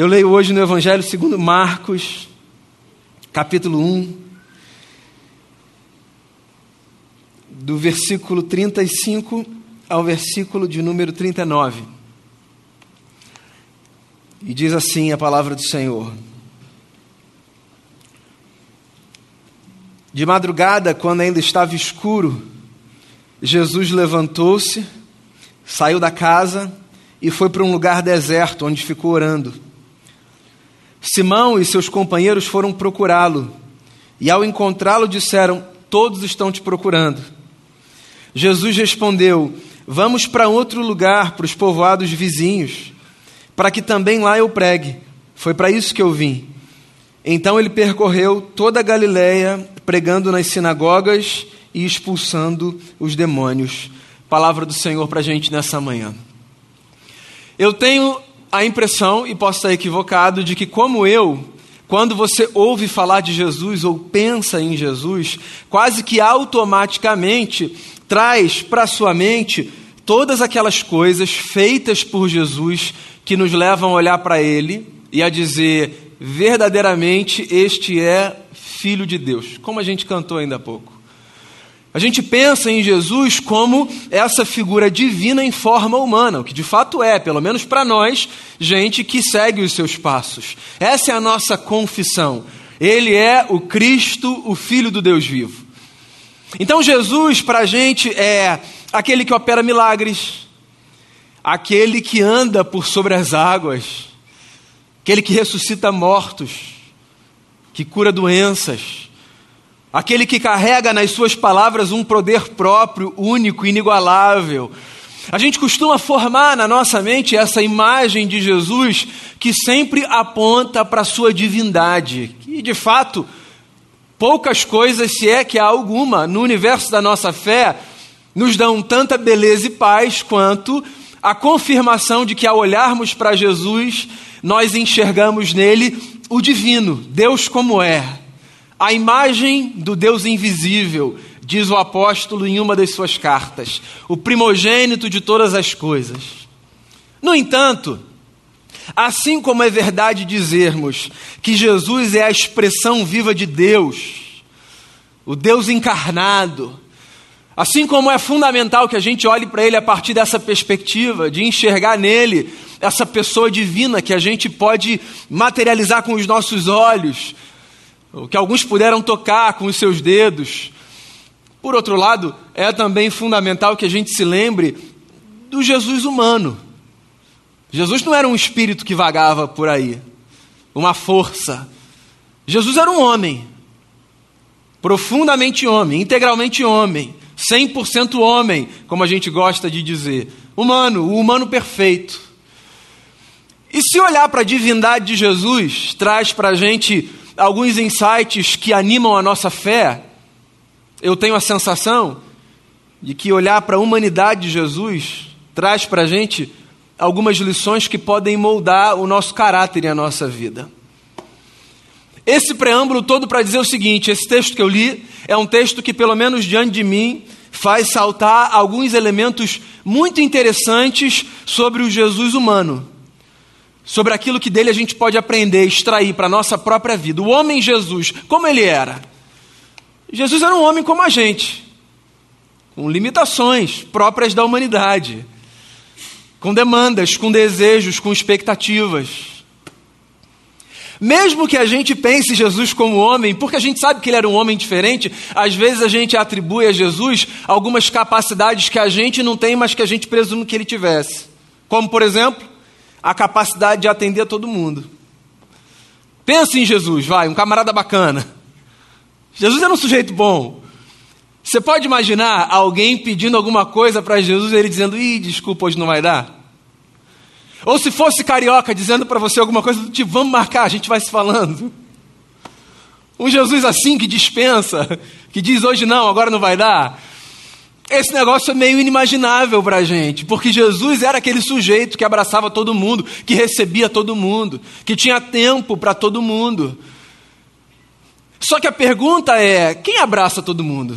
Eu leio hoje no Evangelho segundo Marcos, capítulo 1, do versículo 35 ao versículo de número 39. E diz assim a palavra do Senhor: De madrugada, quando ainda estava escuro, Jesus levantou-se, saiu da casa e foi para um lugar deserto, onde ficou orando. Simão e seus companheiros foram procurá-lo, e ao encontrá-lo disseram: Todos estão te procurando. Jesus respondeu: Vamos para outro lugar, para os povoados vizinhos, para que também lá eu pregue. Foi para isso que eu vim. Então ele percorreu toda a Galiléia, pregando nas sinagogas e expulsando os demônios. Palavra do Senhor para a gente nessa manhã. Eu tenho a impressão, e posso estar equivocado, de que, como eu, quando você ouve falar de Jesus ou pensa em Jesus, quase que automaticamente traz para sua mente todas aquelas coisas feitas por Jesus que nos levam a olhar para Ele e a dizer: verdadeiramente este é Filho de Deus, como a gente cantou ainda há pouco. A gente pensa em Jesus como essa figura divina em forma humana, o que de fato é, pelo menos para nós, gente que segue os seus passos. Essa é a nossa confissão. Ele é o Cristo, o Filho do Deus vivo. Então, Jesus para a gente é aquele que opera milagres, aquele que anda por sobre as águas, aquele que ressuscita mortos, que cura doenças, aquele que carrega nas suas palavras um poder próprio, único, inigualável. A gente costuma formar na nossa mente essa imagem de Jesus que sempre aponta para a sua divindade, e de fato, poucas coisas, se é que há alguma, no universo da nossa fé, nos dão tanta beleza e paz quanto a confirmação de que ao olharmos para Jesus, nós enxergamos nele o divino, Deus como é. A imagem do Deus invisível, diz o apóstolo em uma das suas cartas, o primogênito de todas as coisas. No entanto, assim como é verdade dizermos que Jesus é a expressão viva de Deus, o Deus encarnado, Assim como é fundamental que a gente olhe para ele a partir dessa perspectiva, de enxergar nele essa pessoa divina que a gente pode materializar com os nossos olhos, o que alguns puderam tocar com os seus dedos. Por outro lado, é também fundamental que a gente se lembre do Jesus humano. Jesus não era um espírito que vagava por aí, uma força. Jesus era um homem, profundamente homem, integralmente homem 100% homem, como a gente gosta de dizer. Humano, o humano perfeito. E se olhar para a divindade de Jesus, traz para a gente alguns insights que animam a nossa fé, eu tenho a sensação de que olhar para a humanidade de Jesus traz para a gente algumas lições que podem moldar o nosso caráter e a nossa vida. Esse preâmbulo todo para dizer o seguinte: esse texto que eu li é um texto que, pelo menos diante de mim, faz saltar alguns elementos muito interessantes sobre o Jesus humano, sobre aquilo que dele a gente pode aprender, extrair para a nossa própria vida. O homem Jesus, como ele era? Jesus era um homem como a gente, com limitações próprias da humanidade, com demandas, com desejos, com expectativas. Mesmo que a gente pense Jesus como homem, porque a gente sabe que ele era um homem diferente, às vezes a gente atribui a Jesus algumas capacidades que a gente não tem, mas que a gente presume que ele tivesse. Como, por exemplo, a capacidade de atender a todo mundo. Pense em Jesus, vai, um camarada bacana. Jesus era um sujeito bom. Você pode imaginar alguém pedindo alguma coisa para Jesus e ele dizendo: Ih, desculpa, hoje não vai dar? Ou se fosse carioca dizendo para você alguma coisa do tipo, vamos marcar, a gente vai se falando. Um Jesus assim que dispensa, que diz hoje não, agora não vai dar. Esse negócio é meio inimaginável para a gente, porque Jesus era aquele sujeito que abraçava todo mundo, que recebia todo mundo, que tinha tempo para todo mundo. Só que a pergunta é: quem abraça todo mundo?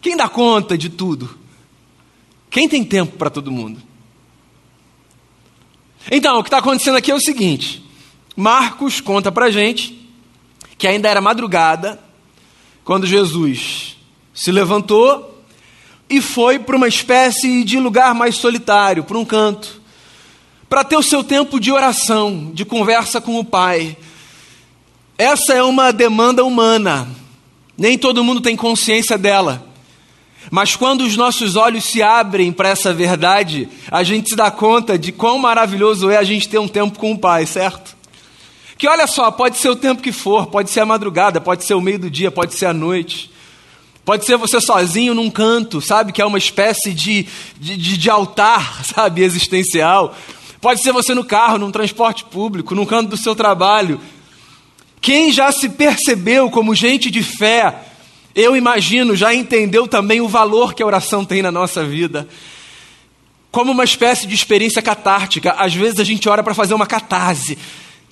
Quem dá conta de tudo? Quem tem tempo para todo mundo? Então, o que está acontecendo aqui é o seguinte: Marcos conta para gente que ainda era madrugada quando Jesus se levantou e foi para uma espécie de lugar mais solitário, para um canto, para ter o seu tempo de oração, de conversa com o Pai. Essa é uma demanda humana, nem todo mundo tem consciência dela. Mas quando os nossos olhos se abrem para essa verdade, a gente se dá conta de quão maravilhoso é a gente ter um tempo com o Pai, certo? Que olha só, pode ser o tempo que for, pode ser a madrugada, pode ser o meio do dia, pode ser a noite. Pode ser você sozinho num canto, sabe? Que é uma espécie de, de, de, altar, sabe? Existencial. Pode ser você no carro, num transporte público, num canto do seu trabalho. Quem já se percebeu como gente de fé, eu imagino, já entendeu também o valor que a oração tem na nossa vida. Como uma espécie de experiência catártica. Às vezes a gente ora para fazer uma catarse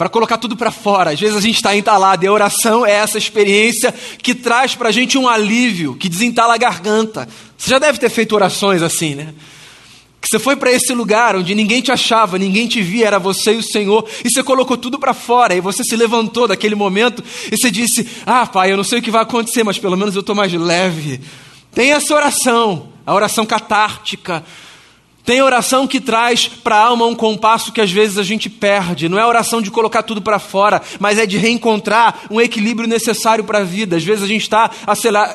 para colocar tudo para fora. Às vezes a gente está entalado e a oração é essa experiência que traz para a gente um alívio, que desentala a garganta. Você já deve ter feito orações assim, né? Que você foi para esse lugar onde ninguém te achava, ninguém te via, era você e o Senhor, e você colocou tudo para fora, e você se levantou daquele momento e você disse: Ah, pai, eu não sei o que vai acontecer, mas pelo menos eu estou mais leve. Tem essa oração, a oração catártica, tem oração que traz para a alma um compasso que às vezes a gente perde. Não é oração de colocar tudo para fora, mas é de reencontrar um equilíbrio necessário para a vida. Às vezes a gente está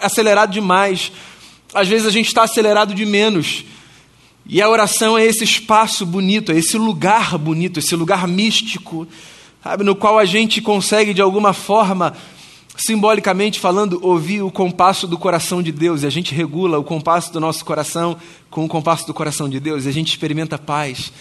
acelerado demais, às vezes a gente está acelerado de menos. E a oração é esse espaço bonito, é esse lugar bonito, esse lugar místico, sabe, no qual a gente consegue de alguma forma simbolicamente falando, ouvir o compasso do coração de Deus, e a gente regula o compasso do nosso coração com o compasso do coração de Deus, e a gente experimenta paz.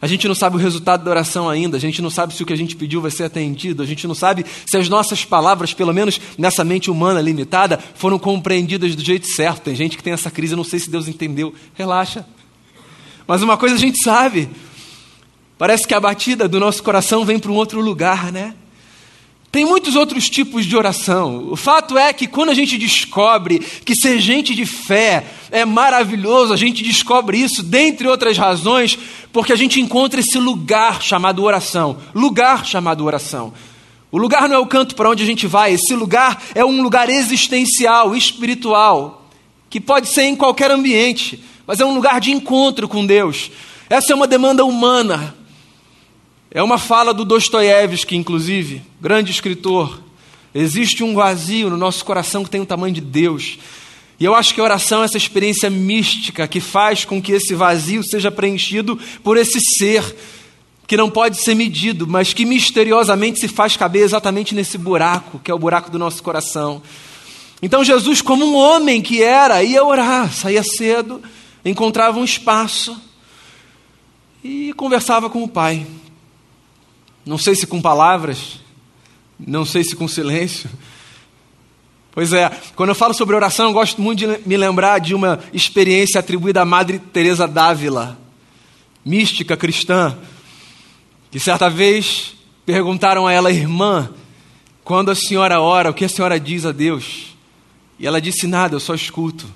A gente não sabe o resultado da oração ainda, a gente não sabe se o que a gente pediu vai ser atendido, a gente não sabe se as nossas palavras, pelo menos nessa mente humana limitada, foram compreendidas do jeito certo. Tem gente que tem essa crise, eu não sei se Deus entendeu. Relaxa. Mas uma coisa a gente sabe, parece que a batida do nosso coração vem para um outro lugar, né? Tem muitos outros tipos de oração. O fato é que quando a gente descobre que ser gente de fé é maravilhoso, a gente descobre isso, dentre outras razões, porque a gente encontra esse lugar chamado oração. Lugar chamado oração. O lugar não é o canto para onde a gente vai, esse lugar é um lugar existencial, espiritual, que pode ser em qualquer ambiente, mas é um lugar de encontro com Deus. Essa é uma demanda humana. É uma fala do Dostoiévski, inclusive, grande escritor. Existe um vazio no nosso coração que tem o tamanho de Deus. E eu acho que a oração é essa experiência mística que faz com que esse vazio seja preenchido por esse ser que não pode ser medido, mas que misteriosamente se faz caber exatamente nesse buraco, que é o buraco do nosso coração. Então Jesus, como um homem que era, ia orar, saía cedo, encontrava um espaço e conversava com o Pai. Não sei se com palavras, não sei se com silêncio. Pois é, quando eu falo sobre oração, eu gosto muito de me lembrar de uma experiência atribuída à Madre Teresa d'Ávila, mística cristã, que certa vez perguntaram a ela, irmã, quando a senhora ora, o que a senhora diz a Deus? E ela disse nada, eu só escuto.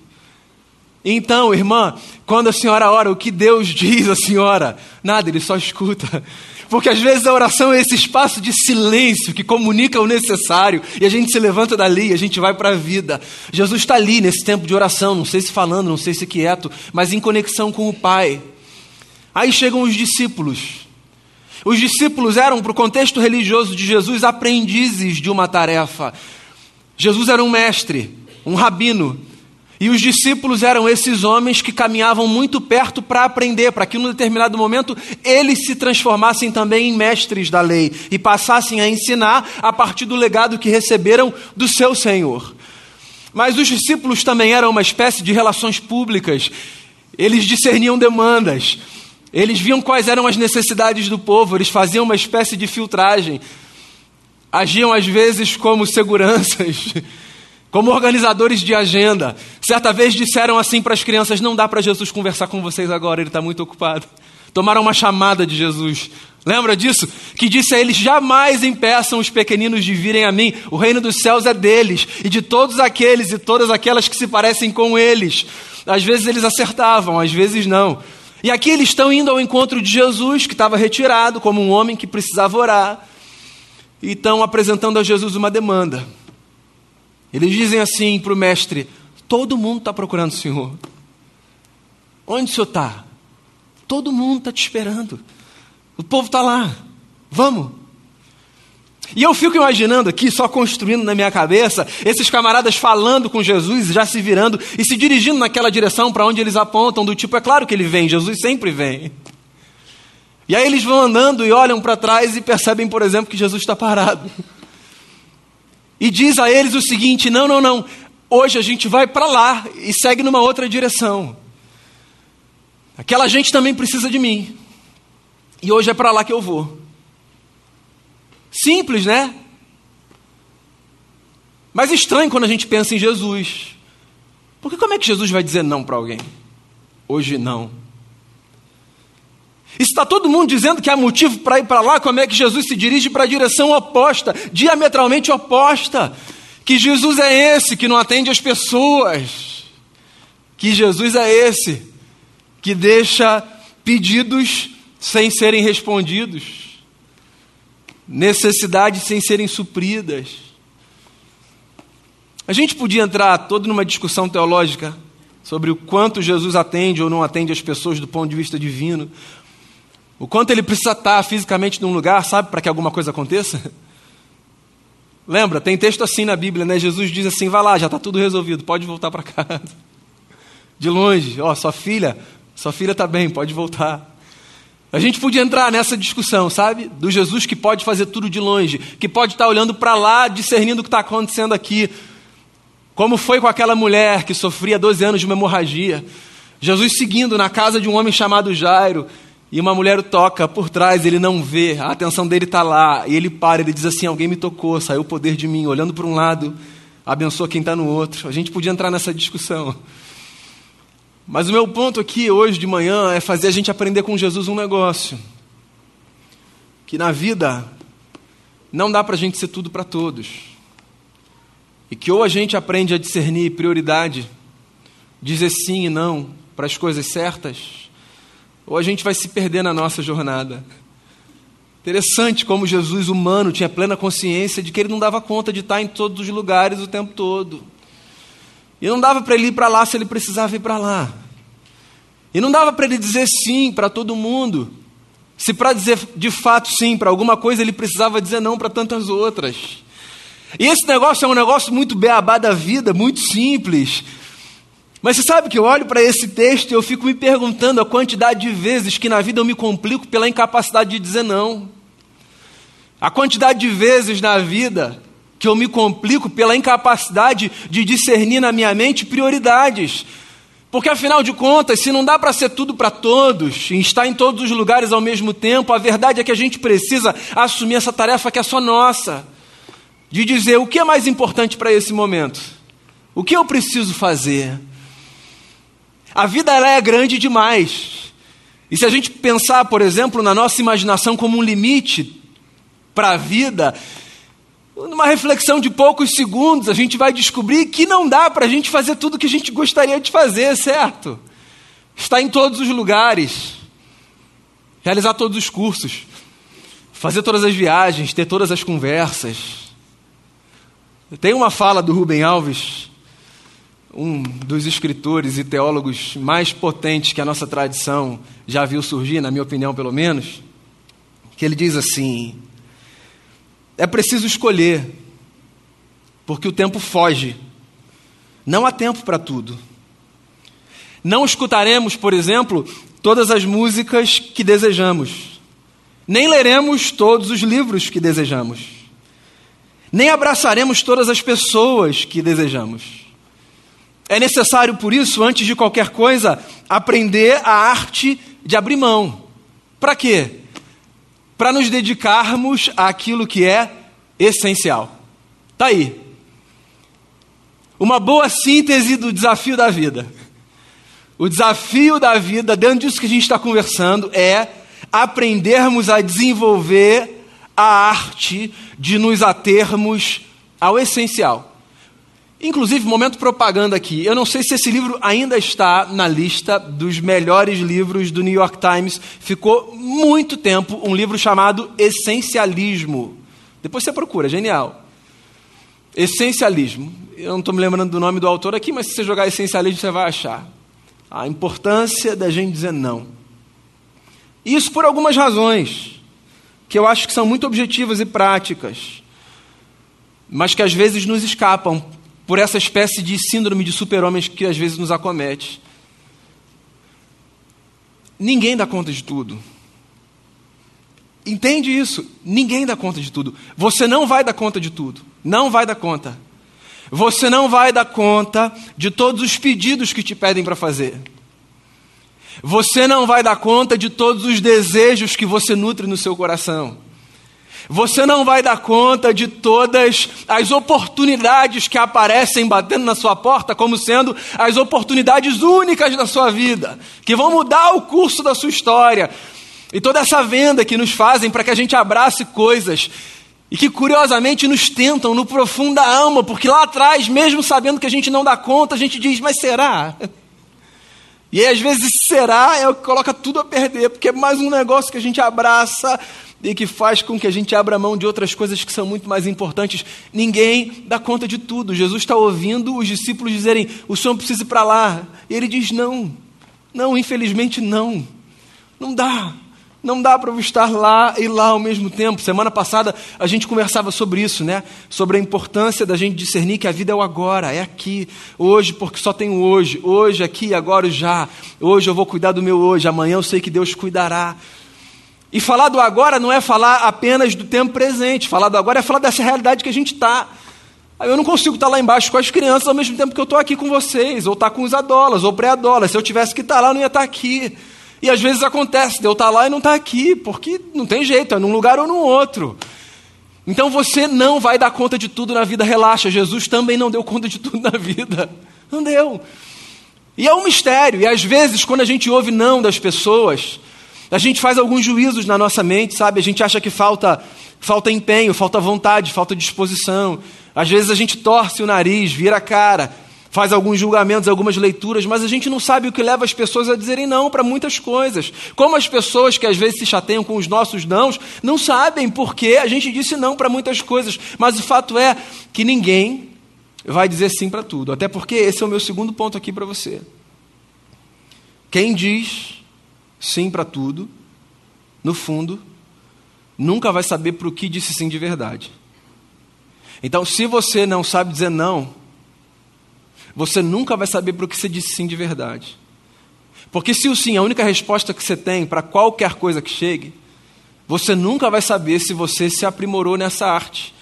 Então, irmã, quando a senhora ora, o que Deus diz à senhora? Nada, ele só escuta. Porque às vezes a oração é esse espaço de silêncio que comunica o necessário e a gente se levanta dali e a gente vai para a vida. Jesus está ali nesse tempo de oração, não sei se falando, não sei se quieto, mas em conexão com o Pai. Aí chegam os discípulos. Os discípulos eram, para o contexto religioso de Jesus, aprendizes de uma tarefa. Jesus era um mestre, um rabino, e os discípulos eram esses homens que caminhavam muito perto para aprender, para que num determinado momento eles se transformassem também em mestres da lei e passassem a ensinar a partir do legado que receberam do seu Senhor. Mas os discípulos também eram uma espécie de relações públicas, eles discerniam demandas, eles viam quais eram as necessidades do povo, eles faziam uma espécie de filtragem, agiam às vezes como seguranças como organizadores de agenda, certa vez disseram assim para as crianças: Não dá para Jesus conversar com vocês agora, ele está muito ocupado. Tomaram uma chamada de Jesus. Lembra disso? Que disse a eles: Jamais impeçam os pequeninos de virem a mim, o reino dos céus é deles, e de todos aqueles e todas aquelas que se parecem com eles. Às vezes eles acertavam, às vezes não. E aqui eles estão indo ao encontro de Jesus, que estava retirado como um homem que precisava orar, e estão apresentando a Jesus uma demanda. Eles dizem assim para o mestre: Todo mundo está procurando o Senhor. Onde o Senhor está? Todo mundo está te esperando. O povo está lá. Vamos. E eu fico imaginando aqui, só construindo na minha cabeça, esses camaradas falando com Jesus, já se virando e se dirigindo naquela direção para onde eles apontam, do tipo, é claro que ele vem, Jesus sempre vem. E aí eles vão andando e olham para trás e percebem, por exemplo, que Jesus está parado. E diz a eles o seguinte: não, não, não, hoje a gente vai para lá e segue numa outra direção. Aquela gente também precisa de mim. E hoje é para lá que eu vou. Simples, né? Mas estranho quando a gente pensa em Jesus. Porque como é que Jesus vai dizer não para alguém? Hoje não. Está todo mundo dizendo que há motivo para ir para lá, como é que Jesus se dirige para a direção oposta, diametralmente oposta? Que Jesus é esse que não atende as pessoas. Que Jesus é esse que deixa pedidos sem serem respondidos necessidades sem serem supridas. A gente podia entrar todo numa discussão teológica sobre o quanto Jesus atende ou não atende as pessoas do ponto de vista divino. O quanto ele precisa estar fisicamente num lugar, sabe, para que alguma coisa aconteça? Lembra, tem texto assim na Bíblia, né? Jesus diz assim: vai lá, já está tudo resolvido, pode voltar para casa. De longe, ó, sua filha, sua filha está bem, pode voltar. A gente podia entrar nessa discussão, sabe? Do Jesus que pode fazer tudo de longe, que pode estar olhando para lá, discernindo o que está acontecendo aqui. Como foi com aquela mulher que sofria 12 anos de uma hemorragia. Jesus seguindo na casa de um homem chamado Jairo, e uma mulher o toca por trás, ele não vê, a atenção dele está lá, e ele para, ele diz assim: Alguém me tocou, saiu o poder de mim, olhando para um lado, abençoa quem está no outro. A gente podia entrar nessa discussão. Mas o meu ponto aqui hoje de manhã é fazer a gente aprender com Jesus um negócio. Que na vida não dá para a gente ser tudo para todos. E que ou a gente aprende a discernir prioridade, dizer sim e não para as coisas certas, ou a gente vai se perder na nossa jornada. Interessante como Jesus humano tinha plena consciência de que ele não dava conta de estar em todos os lugares o tempo todo. E não dava para ele ir para lá se ele precisava ir para lá. E não dava para ele dizer sim para todo mundo. Se para dizer de fato sim para alguma coisa, ele precisava dizer não para tantas outras. E esse negócio é um negócio muito beabá da vida, muito simples. Mas você sabe que eu olho para esse texto e eu fico me perguntando a quantidade de vezes que na vida eu me complico pela incapacidade de dizer não. A quantidade de vezes na vida que eu me complico pela incapacidade de discernir na minha mente prioridades. Porque afinal de contas, se não dá para ser tudo para todos, e estar em todos os lugares ao mesmo tempo, a verdade é que a gente precisa assumir essa tarefa que é só nossa, de dizer o que é mais importante para esse momento, o que eu preciso fazer. A vida ela é grande demais. E se a gente pensar, por exemplo, na nossa imaginação como um limite para a vida, numa reflexão de poucos segundos, a gente vai descobrir que não dá para a gente fazer tudo o que a gente gostaria de fazer, certo? Estar em todos os lugares, realizar todos os cursos, fazer todas as viagens, ter todas as conversas. Tem uma fala do Rubem Alves, um dos escritores e teólogos mais potentes que a nossa tradição já viu surgir, na minha opinião, pelo menos, que ele diz assim: é preciso escolher, porque o tempo foge. Não há tempo para tudo. Não escutaremos, por exemplo, todas as músicas que desejamos. Nem leremos todos os livros que desejamos. Nem abraçaremos todas as pessoas que desejamos. É necessário, por isso, antes de qualquer coisa, aprender a arte de abrir mão. Para quê? para nos dedicarmos àquilo que é essencial. Está aí. Uma boa síntese do desafio da vida. O desafio da vida, dentro disso que a gente está conversando, é aprendermos a desenvolver a arte de nos atermos ao essencial. Inclusive, momento propaganda aqui. Eu não sei se esse livro ainda está na lista dos melhores livros do New York Times. Ficou muito tempo um livro chamado Essencialismo. Depois você procura, genial. Essencialismo. Eu não estou me lembrando do nome do autor aqui, mas se você jogar essencialismo, você vai achar. A importância da gente dizer não. Isso por algumas razões, que eu acho que são muito objetivas e práticas, mas que às vezes nos escapam por essa espécie de síndrome de super-homens que às vezes nos acomete. Ninguém dá conta de tudo. Entende isso? Ninguém dá conta de tudo. Você não vai dar conta de tudo. Não vai dar conta. Você não vai dar conta de todos os pedidos que te pedem para fazer. Você não vai dar conta de todos os desejos que você nutre no seu coração. Você não vai dar conta de todas as oportunidades que aparecem batendo na sua porta, como sendo as oportunidades únicas da sua vida, que vão mudar o curso da sua história. E toda essa venda que nos fazem para que a gente abrace coisas e que curiosamente nos tentam no profundo da alma, porque lá atrás, mesmo sabendo que a gente não dá conta, a gente diz: Mas será? E aí, às vezes, será é o que coloca tudo a perder, porque é mais um negócio que a gente abraça e que faz com que a gente abra mão de outras coisas que são muito mais importantes. Ninguém dá conta de tudo. Jesus está ouvindo os discípulos dizerem: o Senhor precisa ir para lá. E ele diz: não, não, infelizmente não. Não dá. Não dá para eu estar lá e lá ao mesmo tempo. Semana passada a gente conversava sobre isso, né? Sobre a importância da gente discernir que a vida é o agora, é aqui, hoje, porque só tenho hoje, hoje, aqui, agora já. Hoje eu vou cuidar do meu hoje, amanhã eu sei que Deus cuidará. E falar do agora não é falar apenas do tempo presente. Falar do agora é falar dessa realidade que a gente está. Eu não consigo estar lá embaixo com as crianças ao mesmo tempo que eu estou aqui com vocês, ou estar tá com os adolas, ou pré-adolas. Se eu tivesse que estar lá, eu não ia estar aqui. E às vezes acontece de eu estar lá e não estar aqui, porque não tem jeito, é num lugar ou num outro. Então você não vai dar conta de tudo na vida, relaxa. Jesus também não deu conta de tudo na vida. Não deu. E é um mistério. E às vezes, quando a gente ouve não das pessoas, a gente faz alguns juízos na nossa mente, sabe? A gente acha que falta, falta empenho, falta vontade, falta disposição. Às vezes a gente torce o nariz, vira a cara, faz alguns julgamentos, algumas leituras, mas a gente não sabe o que leva as pessoas a dizerem não para muitas coisas. Como as pessoas que às vezes se chateiam com os nossos nãos, não sabem por que a gente disse não para muitas coisas. Mas o fato é que ninguém vai dizer sim para tudo. Até porque esse é o meu segundo ponto aqui para você. Quem diz sim para tudo, no fundo, nunca vai saber para o que disse sim de verdade. Então, se você não sabe dizer não, você nunca vai saber para o que você disse sim de verdade. Porque se o sim é a única resposta que você tem para qualquer coisa que chegue, você nunca vai saber se você se aprimorou nessa arte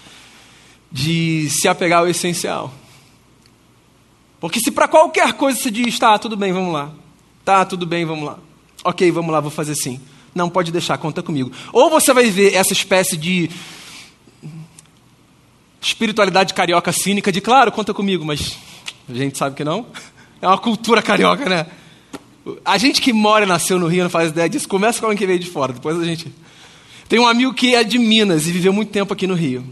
de se apegar ao essencial. Porque se para qualquer coisa você diz, tá, tudo bem, vamos lá. Tá, tudo bem, vamos lá. Ok, vamos lá, vou fazer sim. Não, pode deixar, conta comigo. Ou você vai ver essa espécie de espiritualidade carioca cínica de, claro, conta comigo, mas a gente sabe que não. É uma cultura carioca, né? A gente que mora e nasceu no Rio não faz ideia disso. Começa com alguém que veio de fora, depois a gente. Tem um amigo que é de Minas e viveu muito tempo aqui no Rio.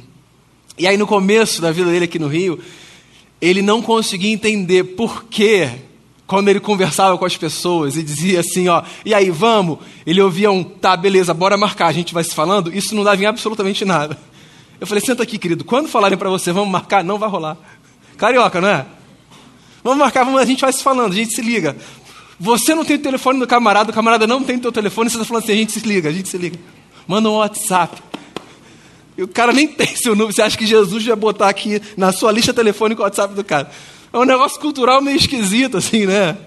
E aí, no começo da vida dele aqui no Rio, ele não conseguia entender por que quando ele conversava com as pessoas e dizia assim, ó, e aí, vamos? Ele ouvia um, tá, beleza, bora marcar, a gente vai se falando. Isso não dava em absolutamente nada. Eu falei, senta aqui, querido, quando falarem para você, vamos marcar, não vai rolar. Carioca, não é? Vamos marcar, vamos, a gente vai se falando, a gente se liga. Você não tem o telefone do camarada, o camarada não tem o teu telefone, você está falando assim, a gente se liga, a gente se liga. Manda um WhatsApp. E o cara nem tem seu número, você acha que Jesus vai botar aqui na sua lista telefônica o WhatsApp do cara. É um negócio cultural meio esquisito, assim, né?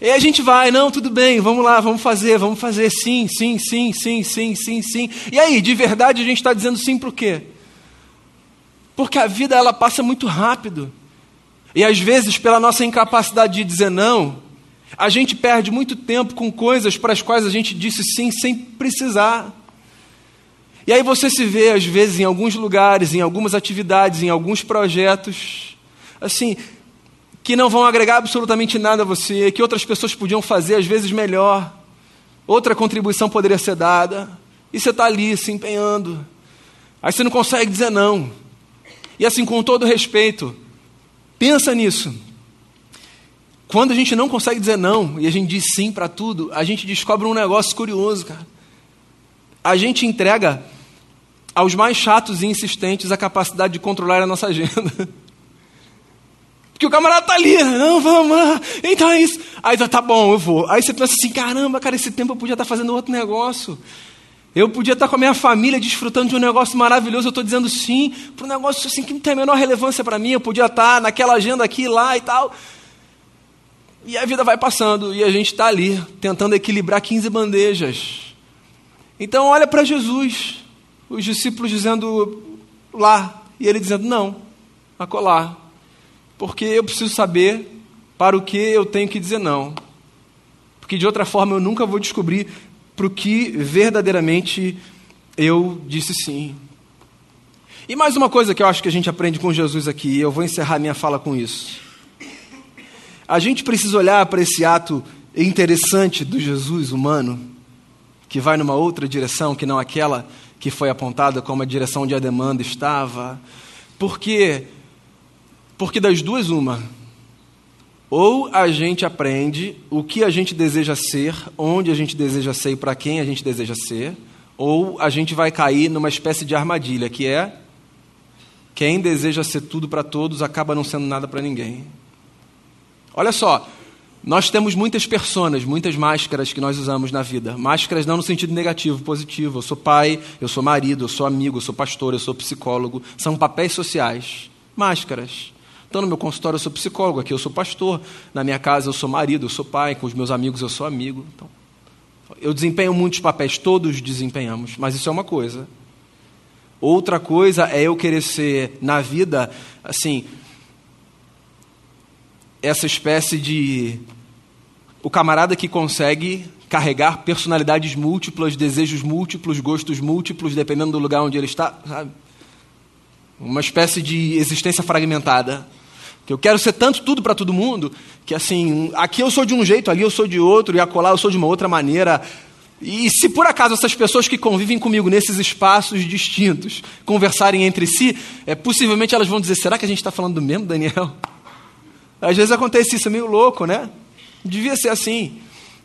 E a gente vai, não, tudo bem, vamos lá, vamos fazer, vamos fazer, sim, sim, sim, sim, sim, sim, sim. E aí, de verdade a gente está dizendo sim por quê? Porque a vida ela passa muito rápido. E às vezes, pela nossa incapacidade de dizer não, a gente perde muito tempo com coisas para as quais a gente disse sim sem precisar. E aí você se vê, às vezes, em alguns lugares, em algumas atividades, em alguns projetos, assim, que não vão agregar absolutamente nada a você, que outras pessoas podiam fazer às vezes melhor, outra contribuição poderia ser dada, e você está ali se empenhando. Aí você não consegue dizer não. E assim, com todo respeito, pensa nisso. Quando a gente não consegue dizer não e a gente diz sim para tudo, a gente descobre um negócio curioso, cara. A gente entrega aos mais chatos e insistentes a capacidade de controlar a nossa agenda. Porque o camarada tá ali, não, vamos lá, então é isso. Aí tá, tá bom, eu vou. Aí você pensa assim, caramba, cara, esse tempo eu podia estar tá fazendo outro negócio. Eu podia estar tá com a minha família desfrutando de um negócio maravilhoso, eu estou dizendo sim para um negócio assim que não tem a menor relevância para mim. Eu podia estar naquela agenda aqui, lá e tal. E a vida vai passando e a gente está ali, tentando equilibrar 15 bandejas. Então olha para Jesus, os discípulos dizendo lá, e ele dizendo não, acolá porque eu preciso saber para o que eu tenho que dizer não. Porque de outra forma eu nunca vou descobrir para o que verdadeiramente eu disse sim. E mais uma coisa que eu acho que a gente aprende com Jesus aqui, e eu vou encerrar minha fala com isso. A gente precisa olhar para esse ato interessante do Jesus humano, que vai numa outra direção que não aquela que foi apontada como a direção onde a demanda estava, porque porque das duas, uma. Ou a gente aprende o que a gente deseja ser, onde a gente deseja ser e para quem a gente deseja ser, ou a gente vai cair numa espécie de armadilha, que é quem deseja ser tudo para todos acaba não sendo nada para ninguém. Olha só, nós temos muitas personas, muitas máscaras que nós usamos na vida. Máscaras não no sentido negativo, positivo. Eu sou pai, eu sou marido, eu sou amigo, eu sou pastor, eu sou psicólogo. São papéis sociais. Máscaras. Então, no meu consultório eu sou psicólogo, aqui eu sou pastor, na minha casa eu sou marido, eu sou pai, com os meus amigos eu sou amigo. Então, eu desempenho muitos papéis, todos desempenhamos, mas isso é uma coisa. Outra coisa é eu querer ser na vida, assim, essa espécie de. O camarada que consegue carregar personalidades múltiplas, desejos múltiplos, gostos múltiplos, dependendo do lugar onde ele está, sabe? Uma espécie de existência fragmentada. Que eu quero ser tanto tudo para todo mundo, que assim, aqui eu sou de um jeito, ali eu sou de outro, e acolá eu sou de uma outra maneira. E se por acaso essas pessoas que convivem comigo nesses espaços distintos conversarem entre si, é, possivelmente elas vão dizer: será que a gente está falando do mesmo Daniel? Às vezes acontece isso, é meio louco, né? Devia ser assim.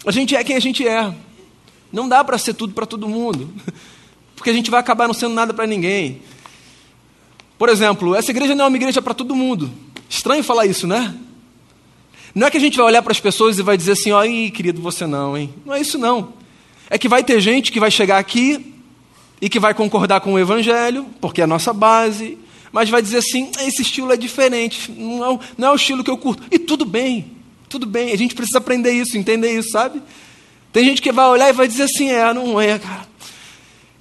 A gente é quem a gente é. Não dá para ser tudo para todo mundo, porque a gente vai acabar não sendo nada para ninguém. Por exemplo, essa igreja não é uma igreja para todo mundo. Estranho falar isso, né? Não é que a gente vai olhar para as pessoas e vai dizer assim, ó, querido, você não, hein? Não é isso não. É que vai ter gente que vai chegar aqui e que vai concordar com o evangelho, porque é a nossa base, mas vai dizer assim, esse estilo é diferente, não é, não é o estilo que eu curto. E tudo bem, tudo bem, a gente precisa aprender isso, entender isso, sabe? Tem gente que vai olhar e vai dizer assim, é, não é, cara.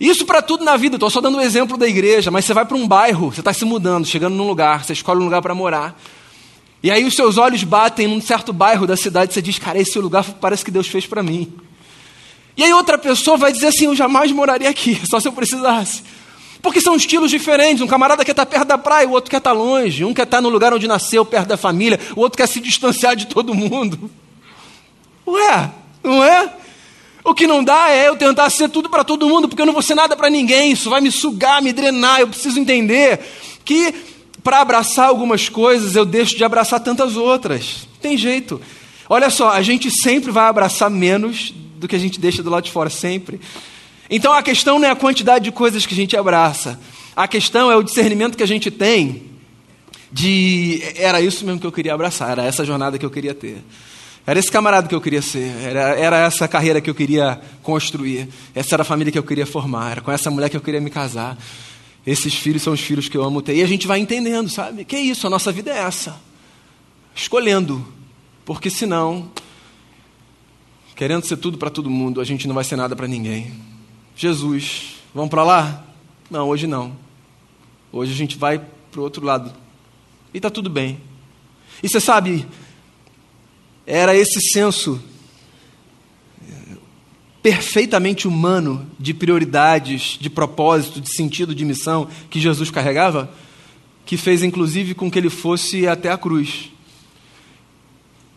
Isso para tudo na vida, estou só dando o um exemplo da igreja, mas você vai para um bairro, você está se mudando, chegando num lugar, você escolhe um lugar para morar. E aí os seus olhos batem num certo bairro da cidade você diz, cara, esse lugar parece que Deus fez para mim. E aí outra pessoa vai dizer assim, eu jamais moraria aqui, só se eu precisasse. Porque são estilos diferentes. Um camarada quer estar tá perto da praia, o outro quer estar tá longe. Um quer estar tá no lugar onde nasceu, perto da família. O outro quer se distanciar de todo mundo. Ué, não é? O que não dá é eu tentar ser tudo para todo mundo, porque eu não vou ser nada para ninguém. Isso vai me sugar, me drenar. Eu preciso entender que para abraçar algumas coisas eu deixo de abraçar tantas outras. Tem jeito. Olha só, a gente sempre vai abraçar menos do que a gente deixa do lado de fora, sempre. Então a questão não é a quantidade de coisas que a gente abraça. A questão é o discernimento que a gente tem de era isso mesmo que eu queria abraçar, era essa jornada que eu queria ter. Era esse camarada que eu queria ser, era, era essa carreira que eu queria construir, essa era a família que eu queria formar, era com essa mulher que eu queria me casar. Esses filhos são os filhos que eu amo ter. E a gente vai entendendo, sabe? Que é isso, a nossa vida é essa. Escolhendo. Porque senão, querendo ser tudo para todo mundo, a gente não vai ser nada para ninguém. Jesus, vamos para lá? Não, hoje não. Hoje a gente vai para o outro lado. E está tudo bem. E você sabe, era esse senso perfeitamente humano de prioridades, de propósito, de sentido, de missão que Jesus carregava, que fez inclusive com que ele fosse até a cruz.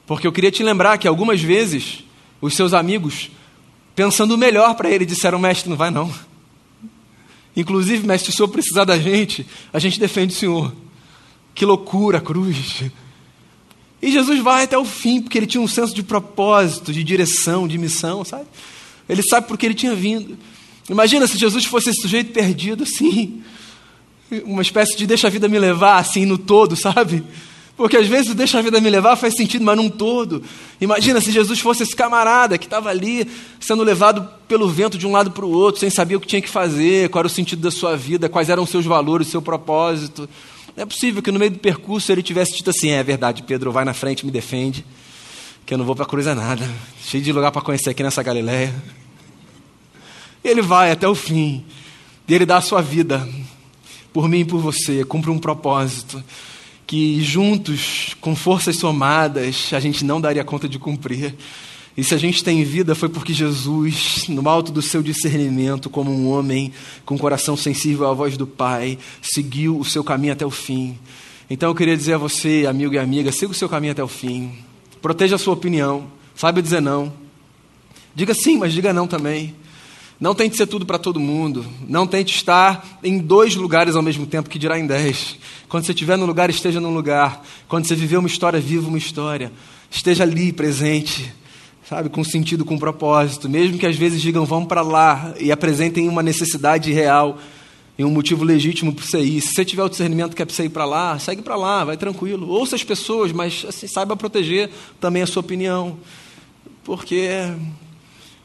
Porque eu queria te lembrar que algumas vezes os seus amigos, pensando melhor para ele, disseram: Mestre, não vai não. Inclusive, mestre, se o senhor precisar da gente, a gente defende o senhor. Que loucura cruz. E Jesus vai até o fim, porque ele tinha um senso de propósito, de direção, de missão, sabe? Ele sabe por que ele tinha vindo. Imagina se Jesus fosse esse sujeito perdido assim, uma espécie de deixa a vida me levar assim no todo, sabe? Porque às vezes o deixa a vida me levar faz sentido, mas num todo. Imagina se Jesus fosse esse camarada que estava ali sendo levado pelo vento de um lado para o outro, sem saber o que tinha que fazer, qual era o sentido da sua vida, quais eram os seus valores, o seu propósito. Não é possível que no meio do percurso ele tivesse dito assim: é verdade, Pedro, vai na frente, me defende, que eu não vou para a cruz é nada. Cheio de lugar para conhecer aqui nessa Galileia. Ele vai até o fim. E ele dá a sua vida por mim e por você, cumpre um propósito que juntos, com forças somadas, a gente não daria conta de cumprir. E se a gente tem vida foi porque Jesus, no alto do seu discernimento, como um homem com coração sensível à voz do Pai, seguiu o seu caminho até o fim. Então eu queria dizer a você, amigo e amiga, siga o seu caminho até o fim. Proteja a sua opinião. Saiba dizer não. Diga sim, mas diga não também. Não tente ser tudo para todo mundo. Não tente estar em dois lugares ao mesmo tempo, que dirá em dez. Quando você estiver num lugar, esteja num lugar. Quando você viver uma história, viva uma história. Esteja ali, presente, sabe, com sentido, com propósito. Mesmo que às vezes digam, vamos para lá e apresentem uma necessidade real e um motivo legítimo para você ir. Se você tiver o discernimento que é para você ir para lá, segue para lá, vai tranquilo. Ouça as pessoas, mas assim, saiba proteger também a sua opinião. Porque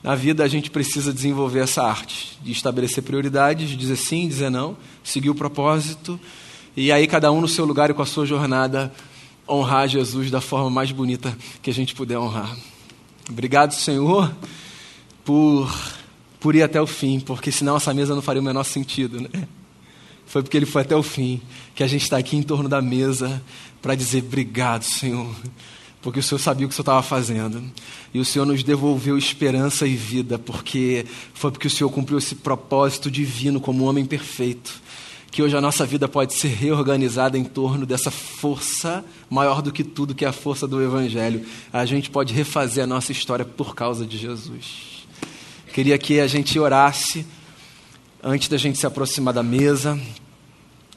na vida a gente precisa desenvolver essa arte de estabelecer prioridades, dizer sim, dizer não, seguir o propósito e aí cada um no seu lugar e com a sua jornada honrar Jesus da forma mais bonita que a gente puder honrar. Obrigado, Senhor, por por ir até o fim, porque senão essa mesa não faria o menor sentido, né? Foi porque ele foi até o fim que a gente está aqui em torno da mesa para dizer obrigado, Senhor porque o Senhor sabia o que o Senhor estava fazendo. E o Senhor nos devolveu esperança e vida, porque foi porque o Senhor cumpriu esse propósito divino como um homem perfeito. Que hoje a nossa vida pode ser reorganizada em torno dessa força maior do que tudo, que é a força do Evangelho. A gente pode refazer a nossa história por causa de Jesus. Queria que a gente orasse antes da gente se aproximar da mesa.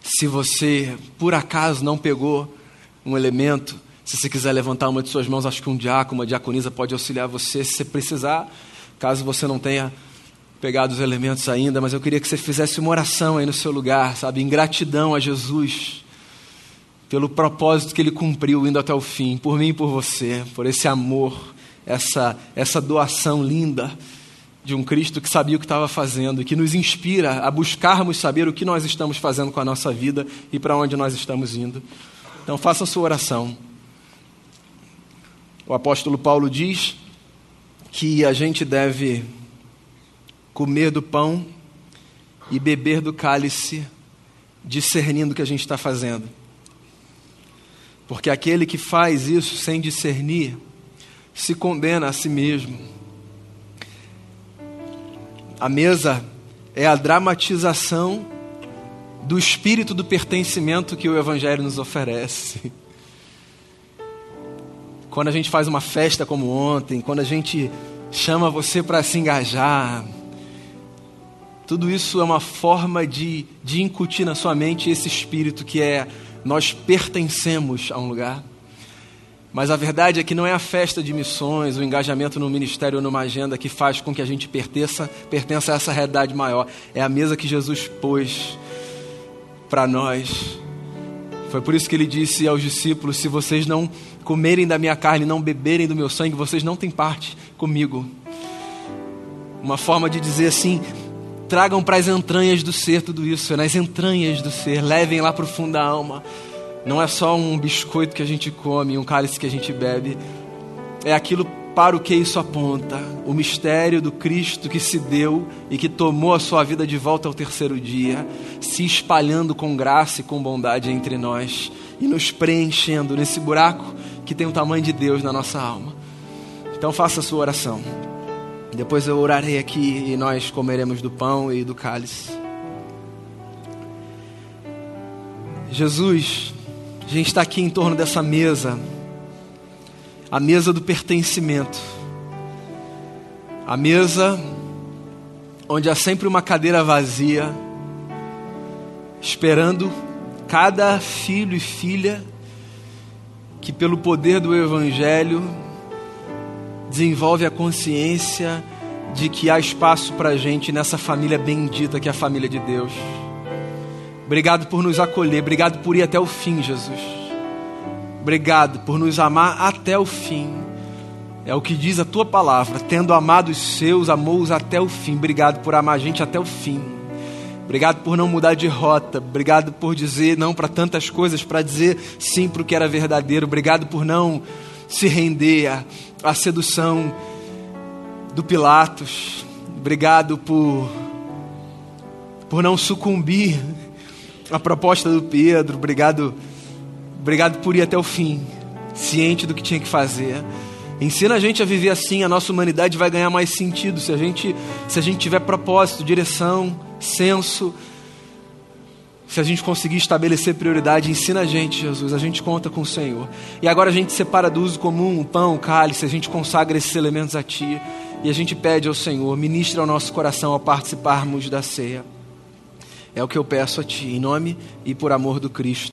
Se você, por acaso, não pegou um elemento, se você quiser levantar uma de suas mãos, acho que um diácono, uma diaconisa pode auxiliar você se precisar, caso você não tenha pegado os elementos ainda, mas eu queria que você fizesse uma oração aí no seu lugar, sabe, em gratidão a Jesus pelo propósito que ele cumpriu indo até o fim, por mim e por você, por esse amor, essa essa doação linda de um Cristo que sabia o que estava fazendo que nos inspira a buscarmos saber o que nós estamos fazendo com a nossa vida e para onde nós estamos indo. Então faça a sua oração. O apóstolo Paulo diz que a gente deve comer do pão e beber do cálice, discernindo o que a gente está fazendo. Porque aquele que faz isso sem discernir, se condena a si mesmo. A mesa é a dramatização do espírito do pertencimento que o Evangelho nos oferece quando a gente faz uma festa como ontem, quando a gente chama você para se engajar. Tudo isso é uma forma de, de incutir na sua mente esse espírito que é nós pertencemos a um lugar. Mas a verdade é que não é a festa de missões, o engajamento no ministério ou numa agenda que faz com que a gente pertença, pertença a essa realidade maior. É a mesa que Jesus pôs para nós. Foi por isso que ele disse aos discípulos: se vocês não comerem da minha carne, não beberem do meu sangue, vocês não têm parte comigo. Uma forma de dizer assim: tragam para as entranhas do ser tudo isso, é nas entranhas do ser, levem lá para o fundo da alma. Não é só um biscoito que a gente come, um cálice que a gente bebe, é aquilo para o que isso aponta, o mistério do Cristo que se deu e que tomou a sua vida de volta ao terceiro dia, se espalhando com graça e com bondade entre nós e nos preenchendo nesse buraco que tem o tamanho de Deus na nossa alma. Então faça a sua oração. Depois eu orarei aqui e nós comeremos do pão e do cálice. Jesus, a gente está aqui em torno dessa mesa, a mesa do pertencimento, a mesa onde há sempre uma cadeira vazia, esperando cada filho e filha que, pelo poder do Evangelho, desenvolve a consciência de que há espaço para a gente nessa família bendita que é a família de Deus. Obrigado por nos acolher, obrigado por ir até o fim, Jesus. Obrigado por nos amar até o fim. É o que diz a tua palavra, tendo amado os seus, amou-os até o fim. Obrigado por amar a gente até o fim. Obrigado por não mudar de rota. Obrigado por dizer não para tantas coisas, para dizer sim para o que era verdadeiro. Obrigado por não se render à, à sedução do Pilatos. Obrigado por, por não sucumbir à proposta do Pedro. Obrigado, obrigado por ir até o fim, ciente do que tinha que fazer. Ensina a gente a viver assim, a nossa humanidade vai ganhar mais sentido se a gente, se a gente tiver propósito, direção, senso. Se a gente conseguir estabelecer prioridade, ensina a gente, Jesus, a gente conta com o Senhor. E agora a gente separa do uso comum o pão, o cálice, a gente consagra esses elementos a Ti. E a gente pede ao Senhor, ministra ao nosso coração ao participarmos da ceia. É o que eu peço a Ti, em nome e por amor do Cristo.